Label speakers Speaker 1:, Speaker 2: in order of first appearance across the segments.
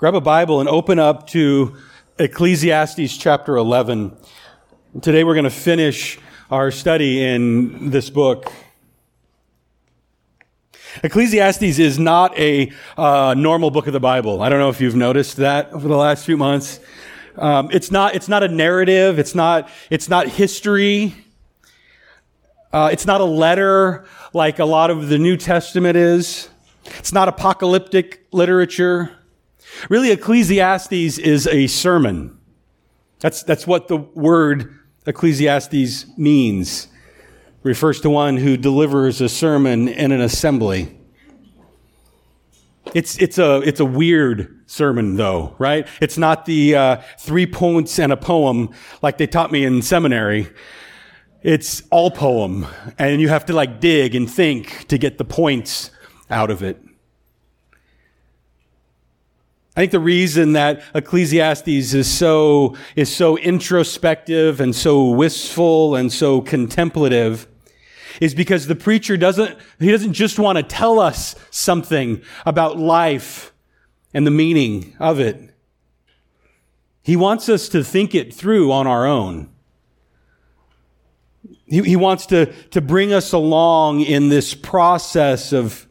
Speaker 1: grab a Bible and open up to Ecclesiastes chapter 11. Today we're going to finish our study in this book. Ecclesiastes is not a uh, normal book of the Bible. I don't know if you've noticed that over the last few months. Um, it's not. It's not a narrative. It's not. It's not history. Uh, it's not a letter like a lot of the New Testament is. It's not apocalyptic literature. Really, Ecclesiastes is a sermon. That's, that's what the word Ecclesiastes means. It refers to one who delivers a sermon in an assembly. It's, it's, a, it's a weird sermon, though, right? It's not the uh, three points and a poem like they taught me in seminary. It's all poem, and you have to like dig and think to get the points out of it. I think the reason that Ecclesiastes is so, is so introspective and so wistful and so contemplative is because the preacher doesn't, he doesn't just want to tell us something about life and the meaning of it. He wants us to think it through on our own. He, he wants to, to bring us along in this process of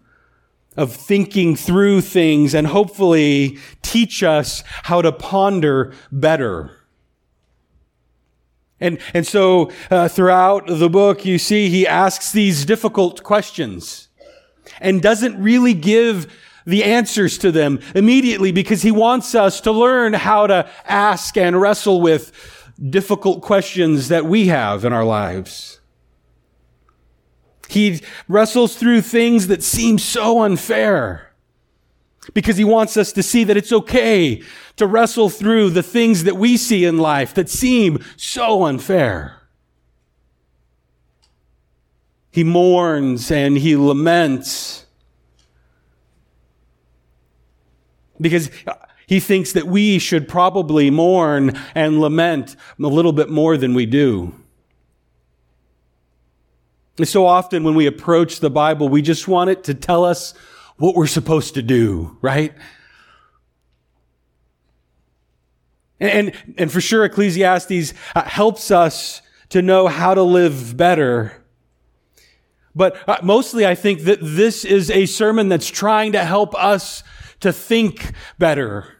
Speaker 1: of thinking through things and hopefully teach us how to ponder better. And, and so uh, throughout the book, you see he asks these difficult questions and doesn't really give the answers to them immediately because he wants us to learn how to ask and wrestle with difficult questions that we have in our lives. He wrestles through things that seem so unfair because he wants us to see that it's okay to wrestle through the things that we see in life that seem so unfair. He mourns and he laments because he thinks that we should probably mourn and lament a little bit more than we do. And so often when we approach the Bible, we just want it to tell us what we're supposed to do, right? And, and for sure, Ecclesiastes uh, helps us to know how to live better. But uh, mostly, I think that this is a sermon that's trying to help us to think better,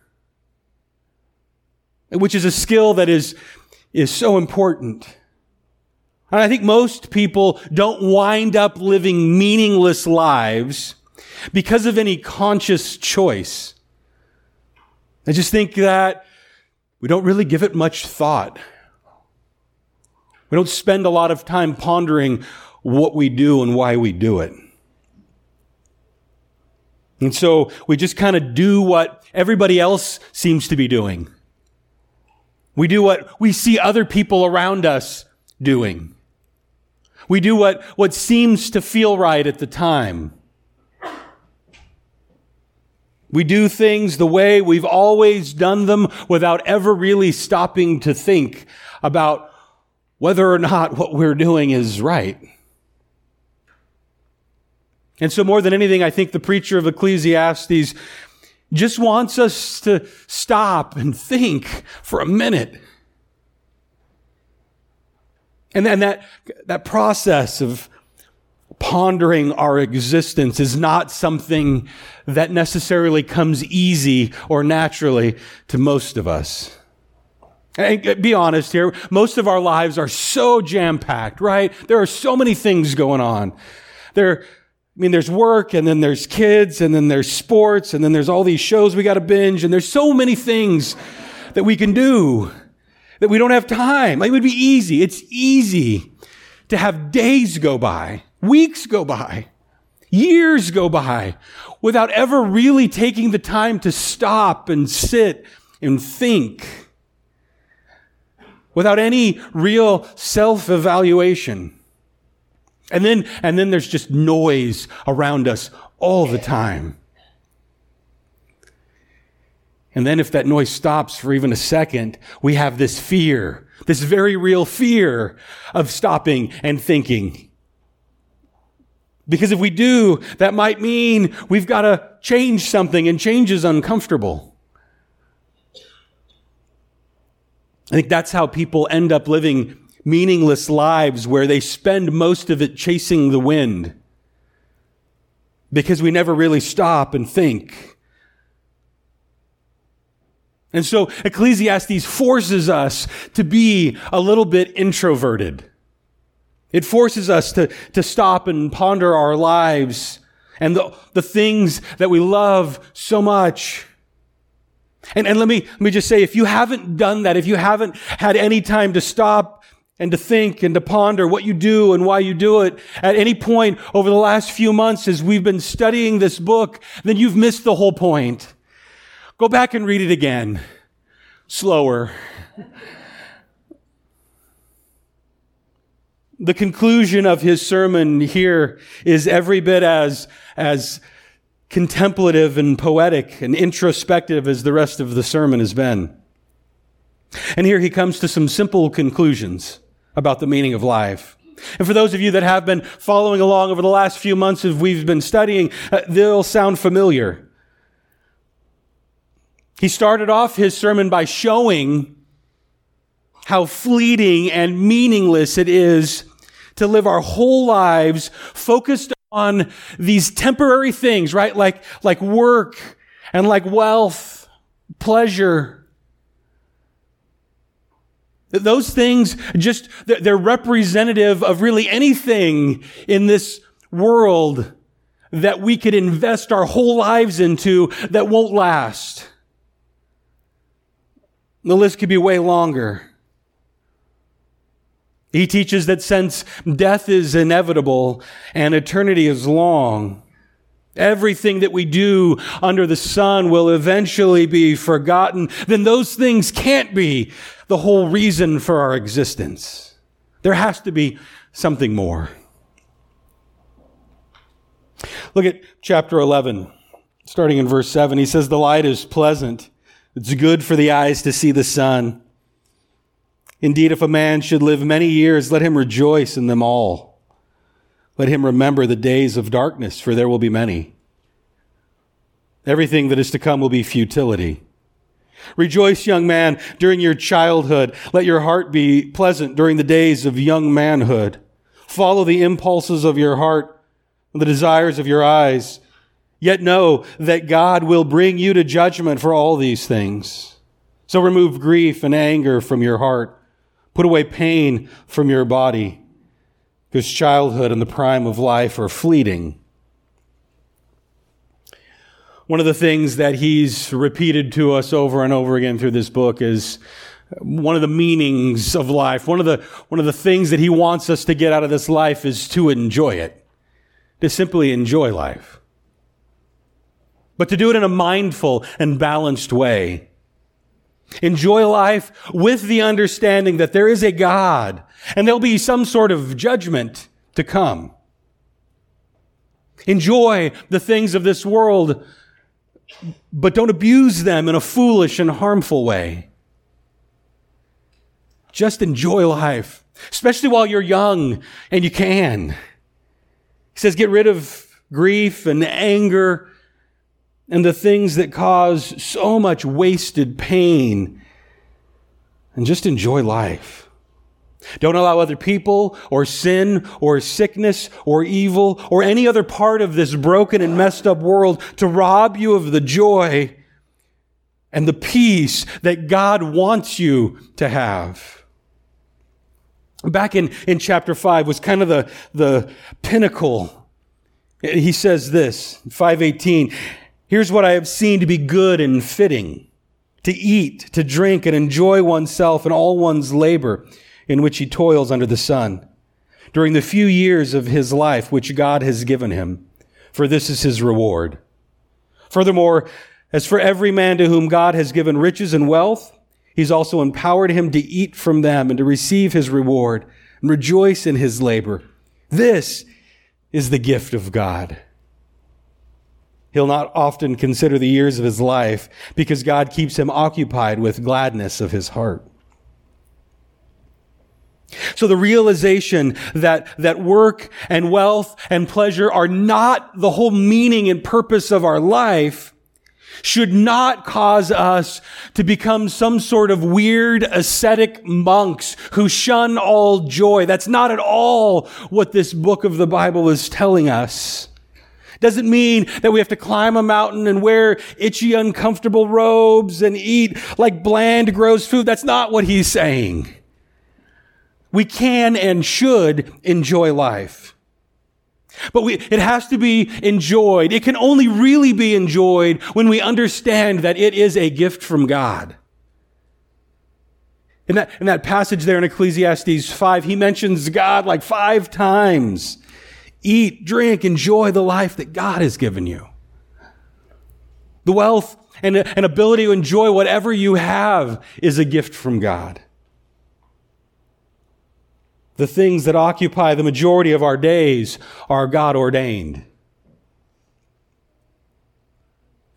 Speaker 1: which is a skill that is, is so important. And I think most people don't wind up living meaningless lives because of any conscious choice. I just think that we don't really give it much thought. We don't spend a lot of time pondering what we do and why we do it. And so we just kind of do what everybody else seems to be doing. We do what we see other people around us doing. We do what, what seems to feel right at the time. We do things the way we've always done them without ever really stopping to think about whether or not what we're doing is right. And so more than anything, I think the preacher of Ecclesiastes just wants us to stop and think for a minute and then that, that process of pondering our existence is not something that necessarily comes easy or naturally to most of us. And be honest here, most of our lives are so jam-packed, right? There are so many things going on. There, I mean, there's work and then there's kids and then there's sports and then there's all these shows we got to binge and there's so many things that we can do that we don't have time. It would be easy. It's easy to have days go by, weeks go by, years go by without ever really taking the time to stop and sit and think without any real self-evaluation. And then, and then there's just noise around us all the time. And then if that noise stops for even a second, we have this fear, this very real fear of stopping and thinking. Because if we do, that might mean we've got to change something and change is uncomfortable. I think that's how people end up living meaningless lives where they spend most of it chasing the wind because we never really stop and think. And so Ecclesiastes forces us to be a little bit introverted. It forces us to, to stop and ponder our lives and the, the things that we love so much. And, and let me, let me just say, if you haven't done that, if you haven't had any time to stop and to think and to ponder what you do and why you do it at any point over the last few months as we've been studying this book, then you've missed the whole point. Go back and read it again. Slower. the conclusion of his sermon here is every bit as, as contemplative and poetic and introspective as the rest of the sermon has been. And here he comes to some simple conclusions about the meaning of life. And for those of you that have been following along over the last few months as we've been studying, uh, they'll sound familiar. He started off his sermon by showing how fleeting and meaningless it is to live our whole lives focused on these temporary things, right? Like, like work and like wealth, pleasure. Those things just, they're representative of really anything in this world that we could invest our whole lives into that won't last. The list could be way longer. He teaches that since death is inevitable and eternity is long, everything that we do under the sun will eventually be forgotten, then those things can't be the whole reason for our existence. There has to be something more. Look at chapter 11, starting in verse 7. He says, The light is pleasant. It's good for the eyes to see the sun. Indeed, if a man should live many years, let him rejoice in them all. Let him remember the days of darkness, for there will be many. Everything that is to come will be futility. Rejoice, young man, during your childhood. Let your heart be pleasant during the days of young manhood. Follow the impulses of your heart, and the desires of your eyes. Yet know that God will bring you to judgment for all these things. So remove grief and anger from your heart Put away pain from your body, because childhood and the prime of life are fleeting. One of the things that he's repeated to us over and over again through this book is one of the meanings of life. One of the, one of the things that he wants us to get out of this life is to enjoy it. To simply enjoy life. But to do it in a mindful and balanced way. Enjoy life with the understanding that there is a God and there'll be some sort of judgment to come. Enjoy the things of this world, but don't abuse them in a foolish and harmful way. Just enjoy life, especially while you're young and you can. He says, get rid of grief and anger and the things that cause so much wasted pain and just enjoy life. Don't allow other people or sin or sickness or evil or any other part of this broken and messed up world to rob you of the joy and the peace that God wants you to have. Back in, in chapter 5 was kind of the, the pinnacle. He says this, 518, Here's what I have seen to be good and fitting to eat, to drink, and enjoy oneself and all one's labor in which he toils under the sun during the few years of his life which God has given him, for this is his reward. Furthermore, as for every man to whom God has given riches and wealth, he's also empowered him to eat from them and to receive his reward and rejoice in his labor. This is the gift of God. He'll not often consider the years of his life because God keeps him occupied with gladness of his heart. So the realization that, that work and wealth and pleasure are not the whole meaning and purpose of our life should not cause us to become some sort of weird ascetic monks who shun all joy. That's not at all what this book of the Bible is telling us. Doesn't mean that we have to climb a mountain and wear itchy, uncomfortable robes and eat like bland, gross food. That's not what he's saying. We can and should enjoy life. But we, it has to be enjoyed. It can only really be enjoyed when we understand that it is a gift from God. In that, in that passage there in Ecclesiastes 5, he mentions God like five times. Eat, drink, enjoy the life that God has given you. The wealth and, and ability to enjoy whatever you have is a gift from God the things that occupy the majority of our days are God ordained.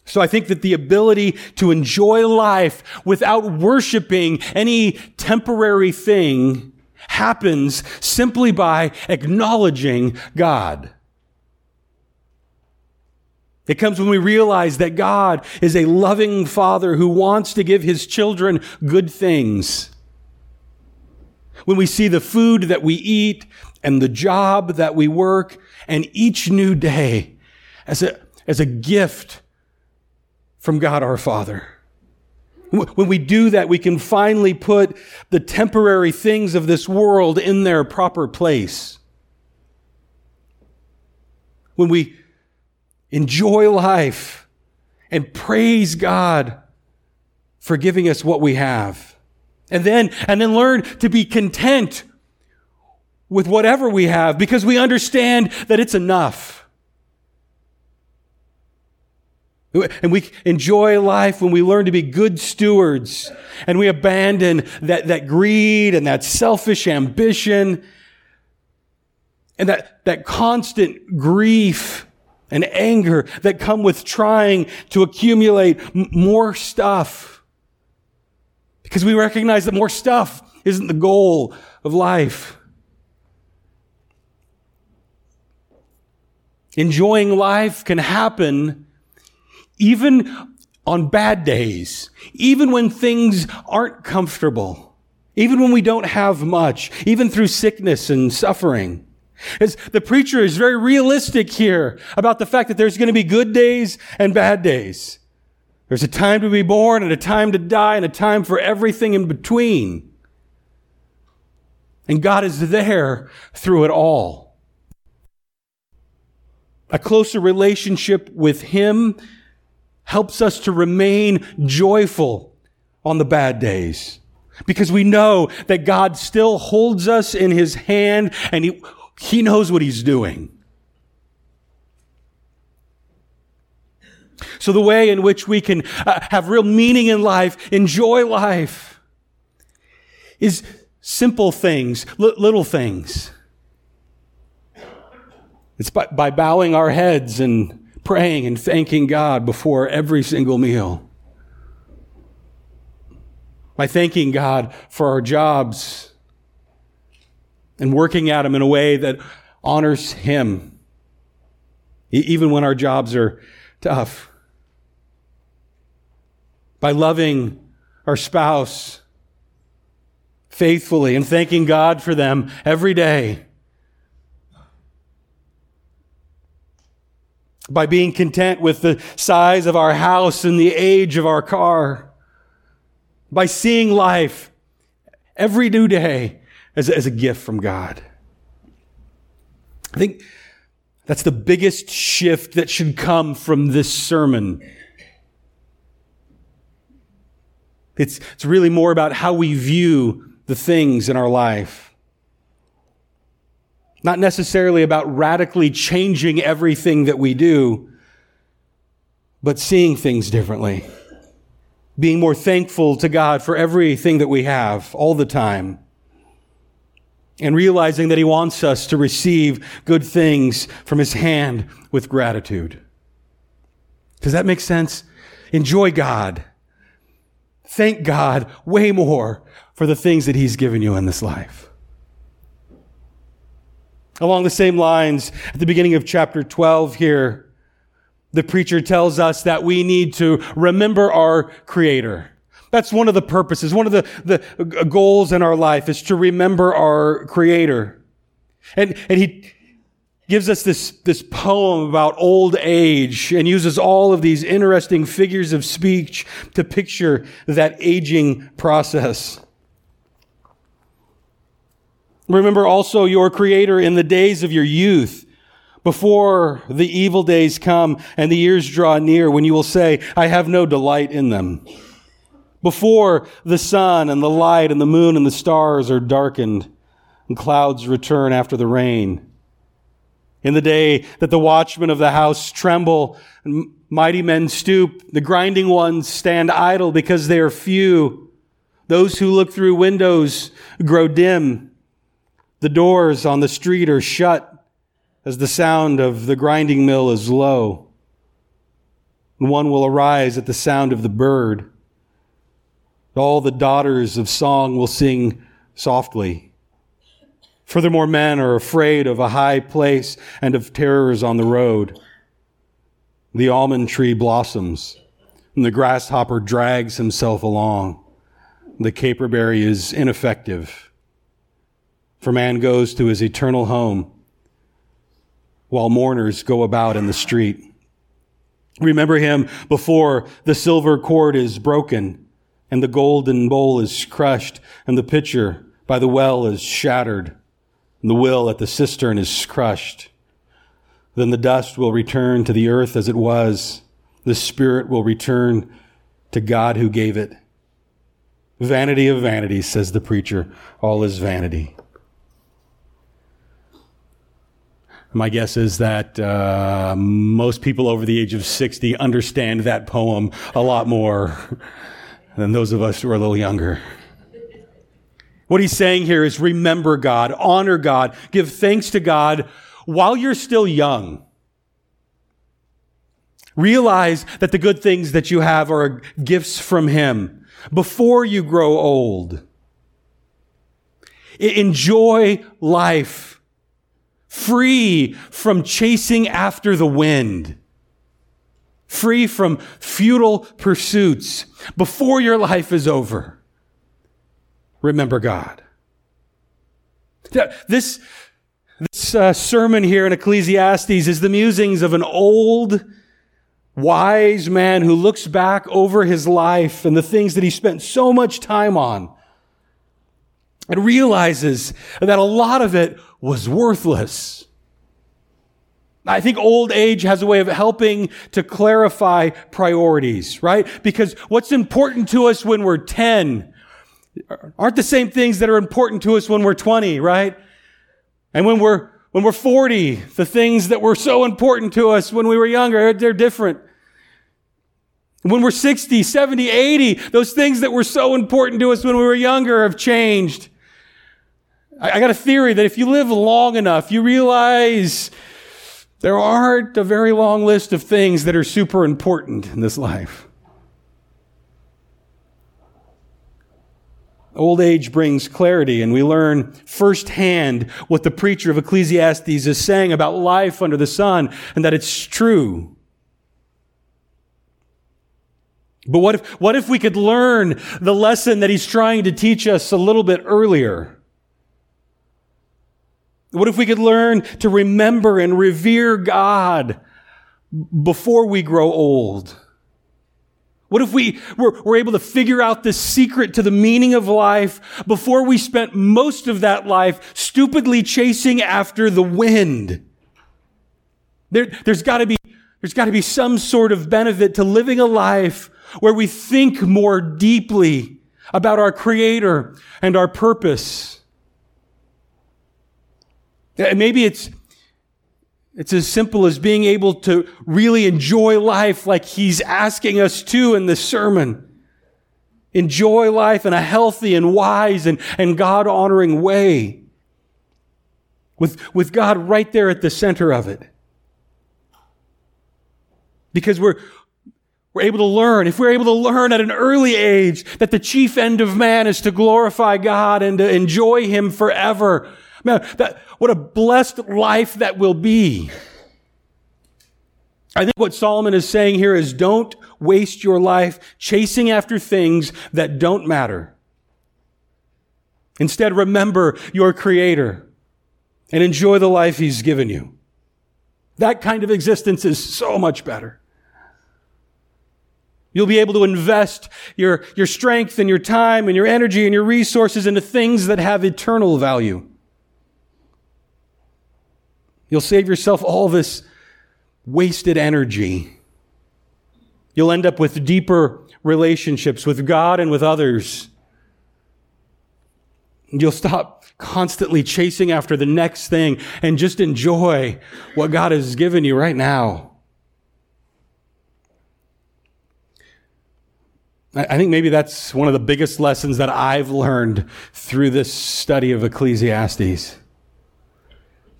Speaker 1: So I think that the ability to enjoy life without worshiping any temporary thing happens simply by acknowledging God. It comes when we realize that God is a loving father who wants to give his children good things when we see the food that we eat and the job that we work and each new day as a, as a gift from God our Father. When we do that, we can finally put the temporary things of this world in their proper place. When we enjoy life and praise God for giving us what we have. And then, and then learn to be content with whatever we have because we understand that it's enough. And we enjoy life when we learn to be good stewards and we abandon that, that greed and that selfish ambition and that, that constant grief and anger that come with trying to accumulate m- more stuff. Because we recognize that more stuff isn't the goal of life. Enjoying life can happen even on bad days, even when things aren't comfortable, even when we don't have much, even through sickness and suffering. As the preacher is very realistic here about the fact that there's going to be good days and bad days. There's a time to be born and a time to die and a time for everything in between. And God is there through it all. A closer relationship with Him helps us to remain joyful on the bad days because we know that God still holds us in His hand and He, he knows what He's doing. So the way in which we can uh, have real meaning in life, enjoy life, is simple things, li- little things. It's by, by bowing our heads and praying and thanking God before every single meal. By thanking God for our jobs and working at them in a way that honors Him, even when our jobs are tough by loving our spouse faithfully and thanking God for them every day. By being content with the size of our house and the age of our car. By seeing life every new day as, as a gift from God. I think that's the biggest shift that should come from this sermon It's, it's really more about how we view the things in our life. Not necessarily about radically changing everything that we do, but seeing things differently. Being more thankful to God for everything that we have all the time. And realizing that He wants us to receive good things from His hand with gratitude. Does that make sense? Enjoy God thank God way more for the things that He's given you in this life. Along the same lines, at the beginning of chapter 12 here, the preacher tells us that we need to remember our Creator. That's one of the purposes, one of the, the goals in our life is to remember our Creator. And, and he gives us this, this poem about old age and uses all of these interesting figures of speech to picture that aging process. Remember also your Creator in the days of your youth before the evil days come and the years draw near when you will say, I have no delight in them. Before the sun and the light and the moon and the stars are darkened and clouds return after the rain. In the day that the watchmen of the house tremble and mighty men stoop, the grinding ones stand idle because they are few. Those who look through windows grow dim. The doors on the street are shut as the sound of the grinding mill is low. And one will arise at the sound of the bird. All the daughters of song will sing softly. Furthermore, men are afraid of a high place and of terrors on the road. The almond tree blossoms, and the grasshopper drags himself along. The caperberry is ineffective, for man goes to his eternal home while mourners go about in the street. Remember him before the silver cord is broken and the golden bowl is crushed and the pitcher by the well is shattered and the will at the cistern is crushed. Then the dust will return to the earth as it was. The spirit will return to God who gave it. Vanity of vanities, says the preacher. All is vanity. My guess is that uh, most people over the age of 60 understand that poem a lot more than those of us who are a little younger. What he's saying here is remember God, honor God, give thanks to God while you're still young. Realize that the good things that you have are gifts from Him before you grow old. Enjoy life free from chasing after the wind, free from futile pursuits before your life is over. Remember God. This, this uh, sermon here in Ecclesiastes is the musings of an old, wise man who looks back over his life and the things that he spent so much time on and realizes that a lot of it was worthless. I think old age has a way of helping to clarify priorities, right? Because what's important to us when we're 10 aren't the same things that are important to us when we're 20, right? And when we're, when we're 40, the things that were so important to us when we were younger, they're different. When we're 60, 70, 80, those things that were so important to us when we were younger have changed. I, got a theory that if you live long enough, you realize there aren't a very long list of things that are super important in this life. Old age brings clarity, and we learn firsthand what the preacher of Ecclesiastes is saying about life under the sun and that it's true. But what if, what if we could learn the lesson that he's trying to teach us a little bit earlier? What if we could learn to remember and revere God before we grow old? What if we were, were, able to figure out the secret to the meaning of life before we spent most of that life stupidly chasing after the wind? There, there's gotta be, there's gotta be some sort of benefit to living a life where we think more deeply about our creator and our purpose. Maybe it's, it's as simple as being able to really enjoy life like he's asking us to in this sermon. Enjoy life in a healthy and wise and, and God honoring way. With, with God right there at the center of it. Because we're, we're able to learn, if we're able to learn at an early age that the chief end of man is to glorify God and to enjoy Him forever, Man, that, what a blessed life that will be. I think what Solomon is saying here is don't waste your life chasing after things that don't matter. Instead, remember your creator and enjoy the life he's given you. That kind of existence is so much better. You'll be able to invest your, your strength and your time and your energy and your resources into things that have eternal value. You'll save yourself all this wasted energy. You'll end up with deeper relationships with God and with others. You'll stop constantly chasing after the next thing and just enjoy what God has given you right now. I think maybe that's one of the biggest lessons that I've learned through this study of Ecclesiastes.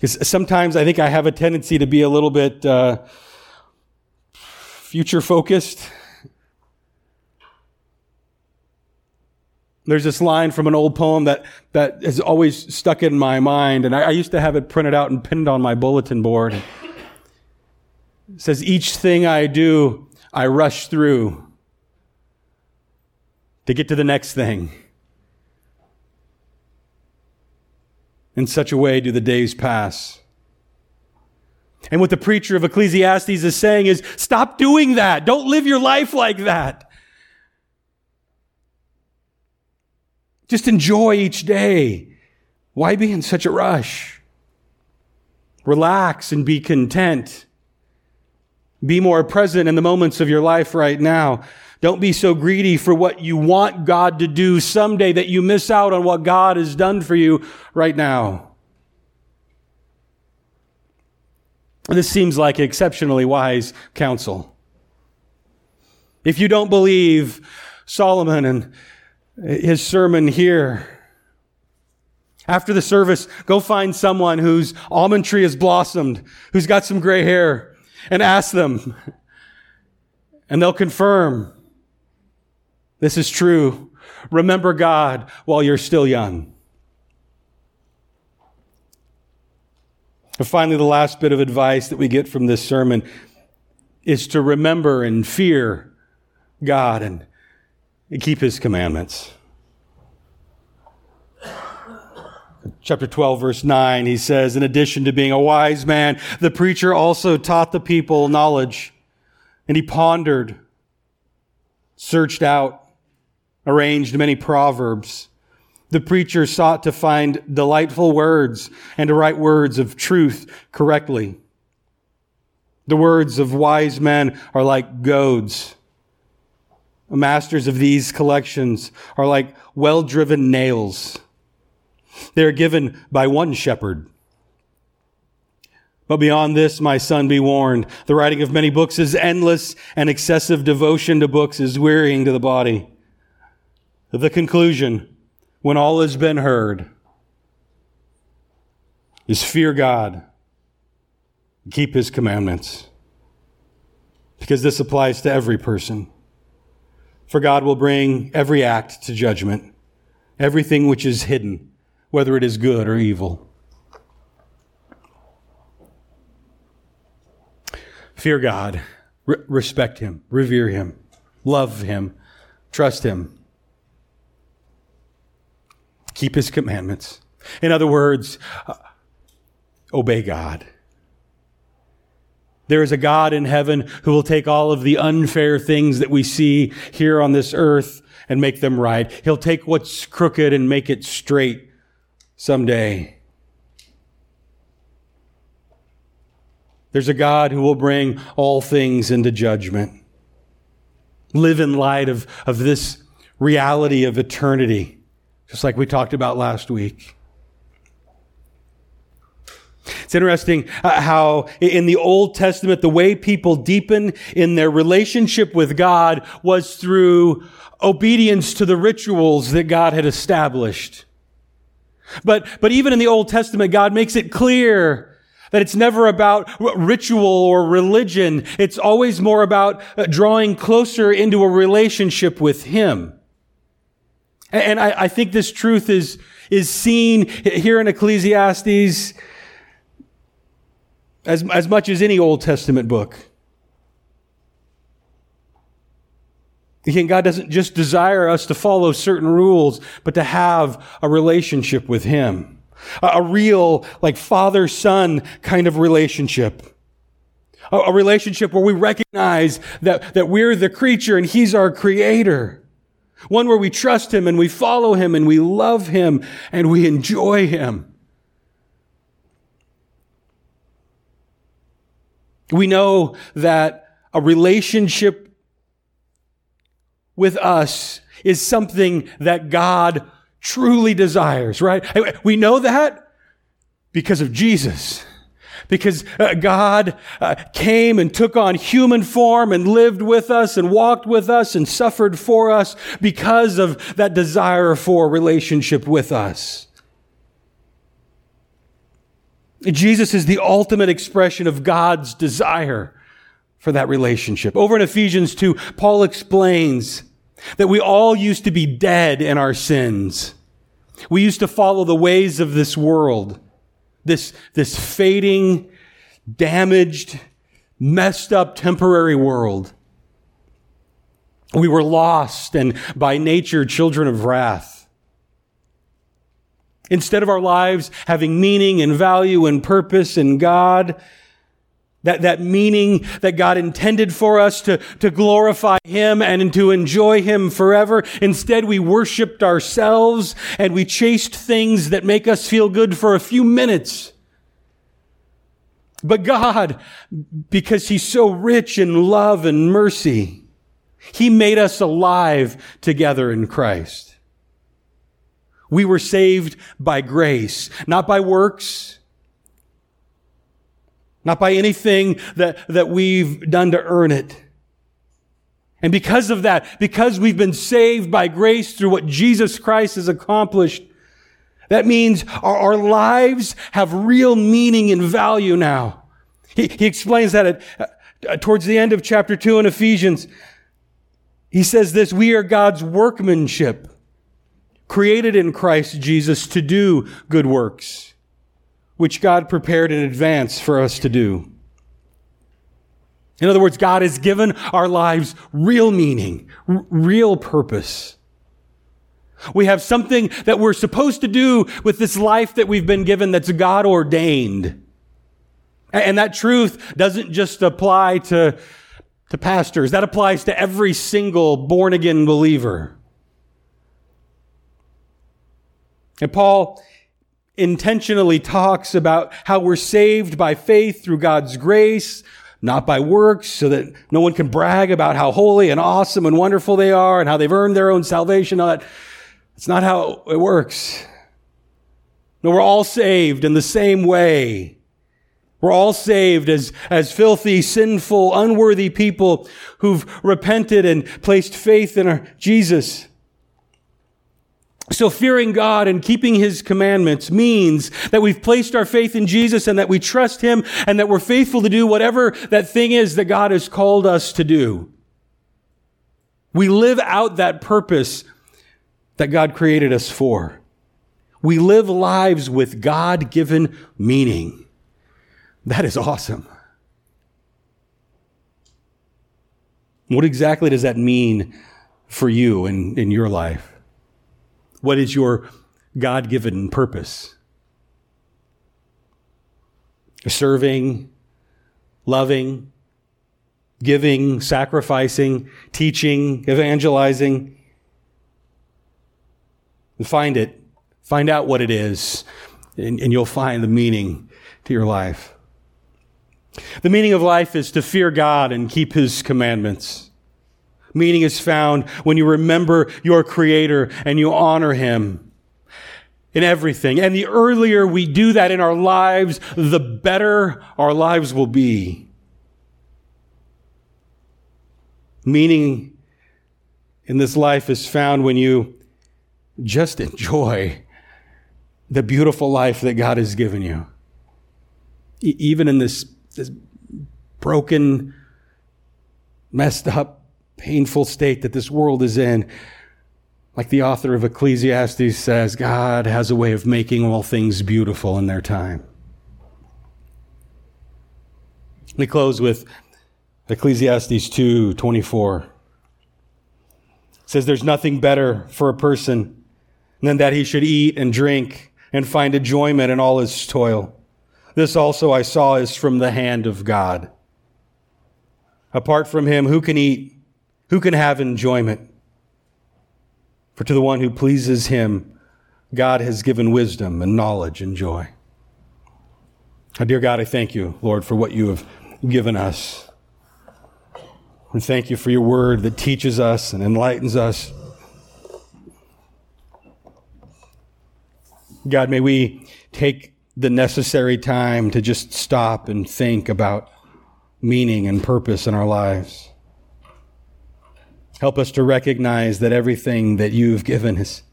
Speaker 1: Because sometimes I think I have a tendency to be a little bit uh, future focused. There's this line from an old poem that, that has always stuck in my mind, and I, I used to have it printed out and pinned on my bulletin board. It says, Each thing I do, I rush through to get to the next thing. In such a way do the days pass. And what the preacher of Ecclesiastes is saying is stop doing that. Don't live your life like that. Just enjoy each day. Why be in such a rush? Relax and be content. Be more present in the moments of your life right now. Don't be so greedy for what you want God to do someday that you miss out on what God has done for you right now. This seems like exceptionally wise counsel. If you don't believe Solomon and his sermon here, after the service, go find someone whose almond tree has blossomed, who's got some gray hair, and ask them. And they'll confirm this is true. Remember God while you're still young. And finally, the last bit of advice that we get from this sermon is to remember and fear God and keep his commandments. Chapter 12, verse 9, he says, In addition to being a wise man, the preacher also taught the people knowledge, and he pondered, searched out, arranged many proverbs. The preacher sought to find delightful words and to write words of truth correctly. The words of wise men are like goads. The masters of these collections are like well driven nails. They are given by one shepherd. But beyond this, my son, be warned. The writing of many books is endless, and excessive devotion to books is wearying to the body. The conclusion, when all has been heard, is fear God, keep his commandments. Because this applies to every person. For God will bring every act to judgment, everything which is hidden, whether it is good or evil. Fear God, re- respect him, revere him, love him, trust him keep his commandments. In other words, uh, obey God. There is a God in heaven who will take all of the unfair things that we see here on this earth and make them right. He'll take what's crooked and make it straight someday. There's a God who will bring all things into judgment. Live in light of, of this reality of eternity just like we talked about last week. It's interesting uh, how in the Old Testament, the way people deepen in their relationship with God was through obedience to the rituals that God had established. But, but even in the Old Testament, God makes it clear that it's never about ritual or religion. It's always more about uh, drawing closer into a relationship with Him. And, and I, I think this truth is, is seen here in Ecclesiastes as, as much as any Old Testament book. Again, God doesn't just desire us to follow certain rules, but to have a relationship with Him. A, a real, like, father son kind of relationship. A, a relationship where we recognize that, that we're the creature and He's our creator. One where we trust Him and we follow Him and we love Him and we enjoy Him. We know that a relationship with us is something that God truly desires, right? We know that because of Jesus. Because uh, God uh, came and took on human form and lived with us and walked with us and suffered for us because of that desire for relationship with us. Jesus is the ultimate expression of God's desire for that relationship. Over in Ephesians 2, Paul explains that we all used to be dead in our sins. We used to follow the ways of this world, this, this fading, damaged, messed up temporary world. We were lost and by nature children of wrath. Instead of our lives having meaning and value and purpose in God, that, that meaning that God intended for us to, to glorify Him and to enjoy Him forever. Instead, we worshiped ourselves and we chased things that make us feel good for a few minutes. But God, because He's so rich in love and mercy, He made us alive together in Christ. We were saved by grace, not by works, not by anything that, that we've done to earn it. And because of that, because we've been saved by grace through what Jesus Christ has accomplished, that means our, our lives have real meaning and value now. He, he explains that at, uh, towards the end of chapter 2 in Ephesians. He says this, we are God's workmanship, created in Christ Jesus to do good works which God prepared in advance for us to do. In other words, God has given our lives real meaning, r- real purpose. We have something that we're supposed to do with this life that we've been given that's God ordained. And that truth doesn't just apply to, to pastors. That applies to every single born again believer. And Paul intentionally talks about how we're saved by faith through God's grace, not by works, so that no one can brag about how holy and awesome and wonderful they are and how they've earned their own salvation. All that. It's not how it works. No, we're all saved in the same way. We're all saved as, as filthy, sinful, unworthy people who've repented and placed faith in our Jesus. So fearing God and keeping his commandments means that we've placed our faith in Jesus and that we trust him and that we're faithful to do whatever that thing is that God has called us to do. We live out that purpose that God created us for. We live lives with God given meaning. That is awesome. What exactly does that mean for you in, in your life? What is your God given purpose? Serving, loving, giving, sacrificing, teaching, evangelizing. Find it. Find out what it is, and, and you'll find the meaning to your life. The meaning of life is to fear God and keep His commandments. Meaning is found when you remember your Creator and you honor Him in everything. And the earlier we do that in our lives, the better our lives will be. Meaning in this life is found when you just enjoy the beautiful life that God has given you. E- even in this, this broken, messed up, painful state that this world is in. Like the author of Ecclesiastes says, God has a way of making all things beautiful in their time. Me close with Ecclesiastes 2 24. says there's nothing better for a person than that he should eat and drink and find enjoyment in all his toil. This also I saw is from the hand of God. Apart from him, who can eat? Who can have enjoyment? For to the one who pleases him, God has given wisdom and knowledge and joy. dear God, I thank you, Lord, for what you have given us. And thank you for your word that teaches us and enlightens us. God, may we take the necessary time to just stop and think about meaning and purpose in our lives. Help us to recognize that everything that you've given is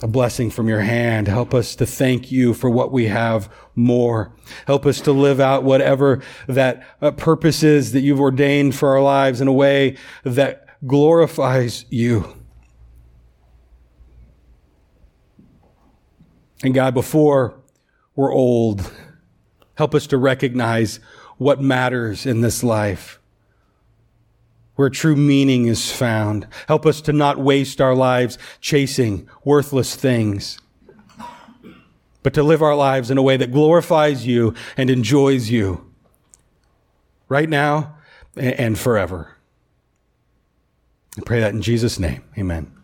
Speaker 1: a blessing from your hand. Help us to thank you for what we have more. Help us to live out whatever that uh, purpose is that you've ordained for our lives in a way that glorifies you. And God, before we're old, help us to recognize what matters in this life where true meaning is found. Help us to not waste our lives chasing worthless things, but to live our lives in a way that glorifies you and enjoys you right now and forever. I pray that in Jesus' name. Amen.